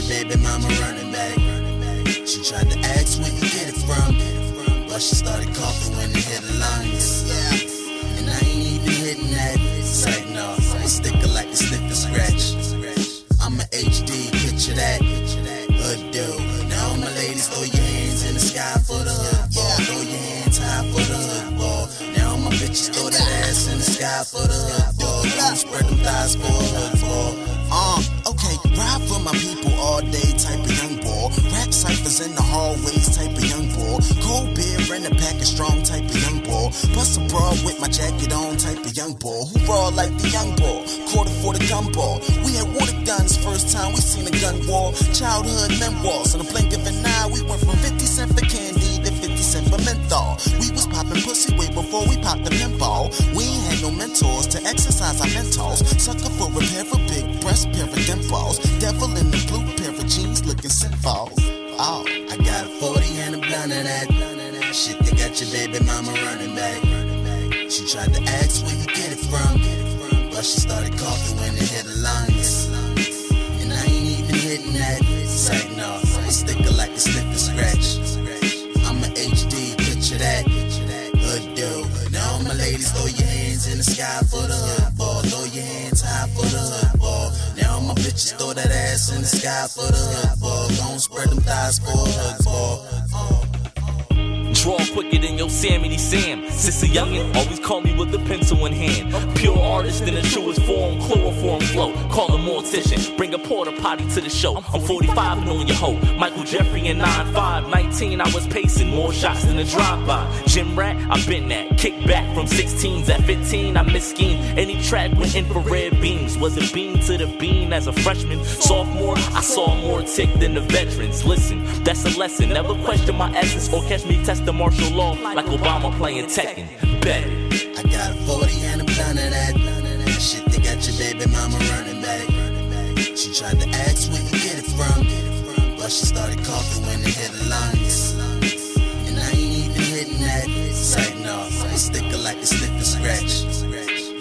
baby mama running back. She tried to ask where you get it from, but she started coughing when it hit her lungs. Yeah, and I ain't even hitting that. It's like no, I'm sticker like a sniff and scratch. I'm a HD, picture that. Hood dude. Now my ladies, throw your hands in the sky for the hood ball. Throw your hands high for the hood ball. Now my bitches throw that ass in the sky for the hood ball. Spread them thighs for a hood ball. Uh, okay, ride for my Ciphers in the hallways, type of young boy. Cold beer in a pack of strong, type of young boy. A bra with my jacket on, type of young boy. Who raw like the young boy? Quarter for the gun ball. We had water guns first time we seen a gun war. Childhood memoirs. In a blink of an eye, we went from 50 cent for candy to 50 cent for menthol. We was popping pussy way before we popped the pinball. We ain't had no mentors to exercise our mentals. Sucker for a pair of big breast, pair of dimples. Devil in the blue pair of jeans looking sinful. Oh, I got a 40 and a blunt of that. Shit, they got your baby mama running back. She tried to ask where you get it from, but she started coughing when it hit her lungs. And I ain't even hitting that. It's no, I'm a sticker like a sniff and scratch. I'm a HD, picture that. Hood dude. Now all my ladies, throw your hands in the sky for the hood ball. Throw your hands high for the hood ball. Now all my bitches throw that ass in the sky for the hood ball. Spread them thighs for a hood ball. Draw quicker than Yosemite Sam. Sissy Youngin, always call me with a pencil in hand. Pure artist in the truest form, chloroform. Call a mortician, bring a porta potty to the show. I'm 45 and on your hoe. Michael Jeffrey and 9'5, 19, I was pacing more shots than a drive-by. Gym rat, I've been that. Kick back from 16s at 15, I miss scheme. Any track with infrared beams. Was a beam to the beam as a freshman. Sophomore, I saw more tick than the veterans. Listen, that's a lesson. Never question my essence or catch me test the martial law like Obama playing Tekken. Bet. I got a 40 and tried to ask where you get it from, but she started coughing when it hit her lungs. And I ain't even hitting that. It's like, no, I'm a sticker like a sniff and scratch.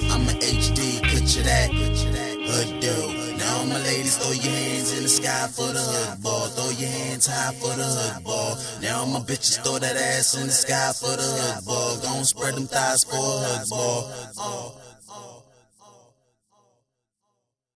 I'm a HD, picture that. Hood dude. Now all my ladies, throw your hands in the sky for the hood ball. Throw your hands high for the hood ball. Now all my bitches throw that ass in the sky for the hood ball. Gon' spread them thighs for a hood ball.